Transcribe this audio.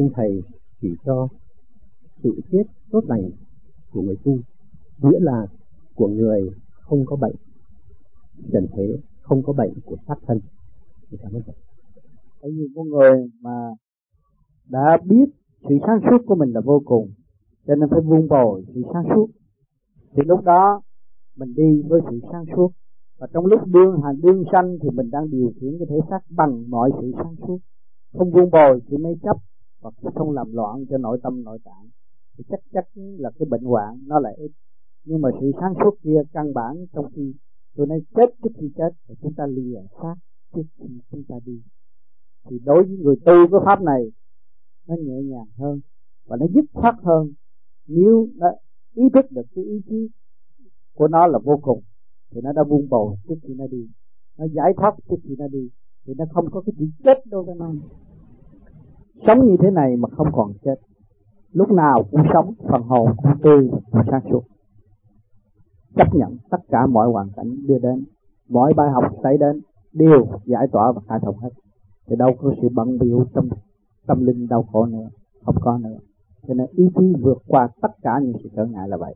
xin thầy chỉ cho sự chết tốt lành của người tu, nghĩa là của người không có bệnh, trần thế không có bệnh của xác thân. Thì cảm ơn thầy. Bởi vì con người mà đã biết sự sáng suốt của mình là vô cùng, cho nên phải vun bồi sự sáng suốt. Thì lúc đó mình đi với sự sáng suốt. Và trong lúc đương hành, đương sanh thì mình đang điều khiển cái thể xác bằng mọi sự sáng suốt. Không vun bồi sự mê chấp và không làm loạn cho nội tâm, nội tạng. Thì chắc chắn là cái bệnh hoạn nó lại ít. Nhưng mà sự sáng suốt kia căn bản trong khi tôi nói chết trước khi chết, thì chúng ta lìa xác trước khi chúng ta đi. Thì đối với người tu cái pháp này, nó nhẹ nhàng hơn và nó dứt khoát hơn nếu nó ý thức được cái ý chí của nó là vô cùng, thì nó đã buông bầu trước khi nó đi. Nó giải thoát trước khi nó đi, thì nó không có cái gì chết đâu cho nó sống như thế này mà không còn chết. Lúc nào cũng sống, phần hồn cũng tươi và sáng suốt. Chấp nhận tất cả mọi hoàn cảnh đưa đến, mọi bài học xảy đến, đều giải tỏa và khai thông hết. Thì đâu có sự bận biểu trong tâm linh đau khổ nữa, không có nữa. Cho nên ý chí vượt qua tất cả những sự trở ngại là vậy.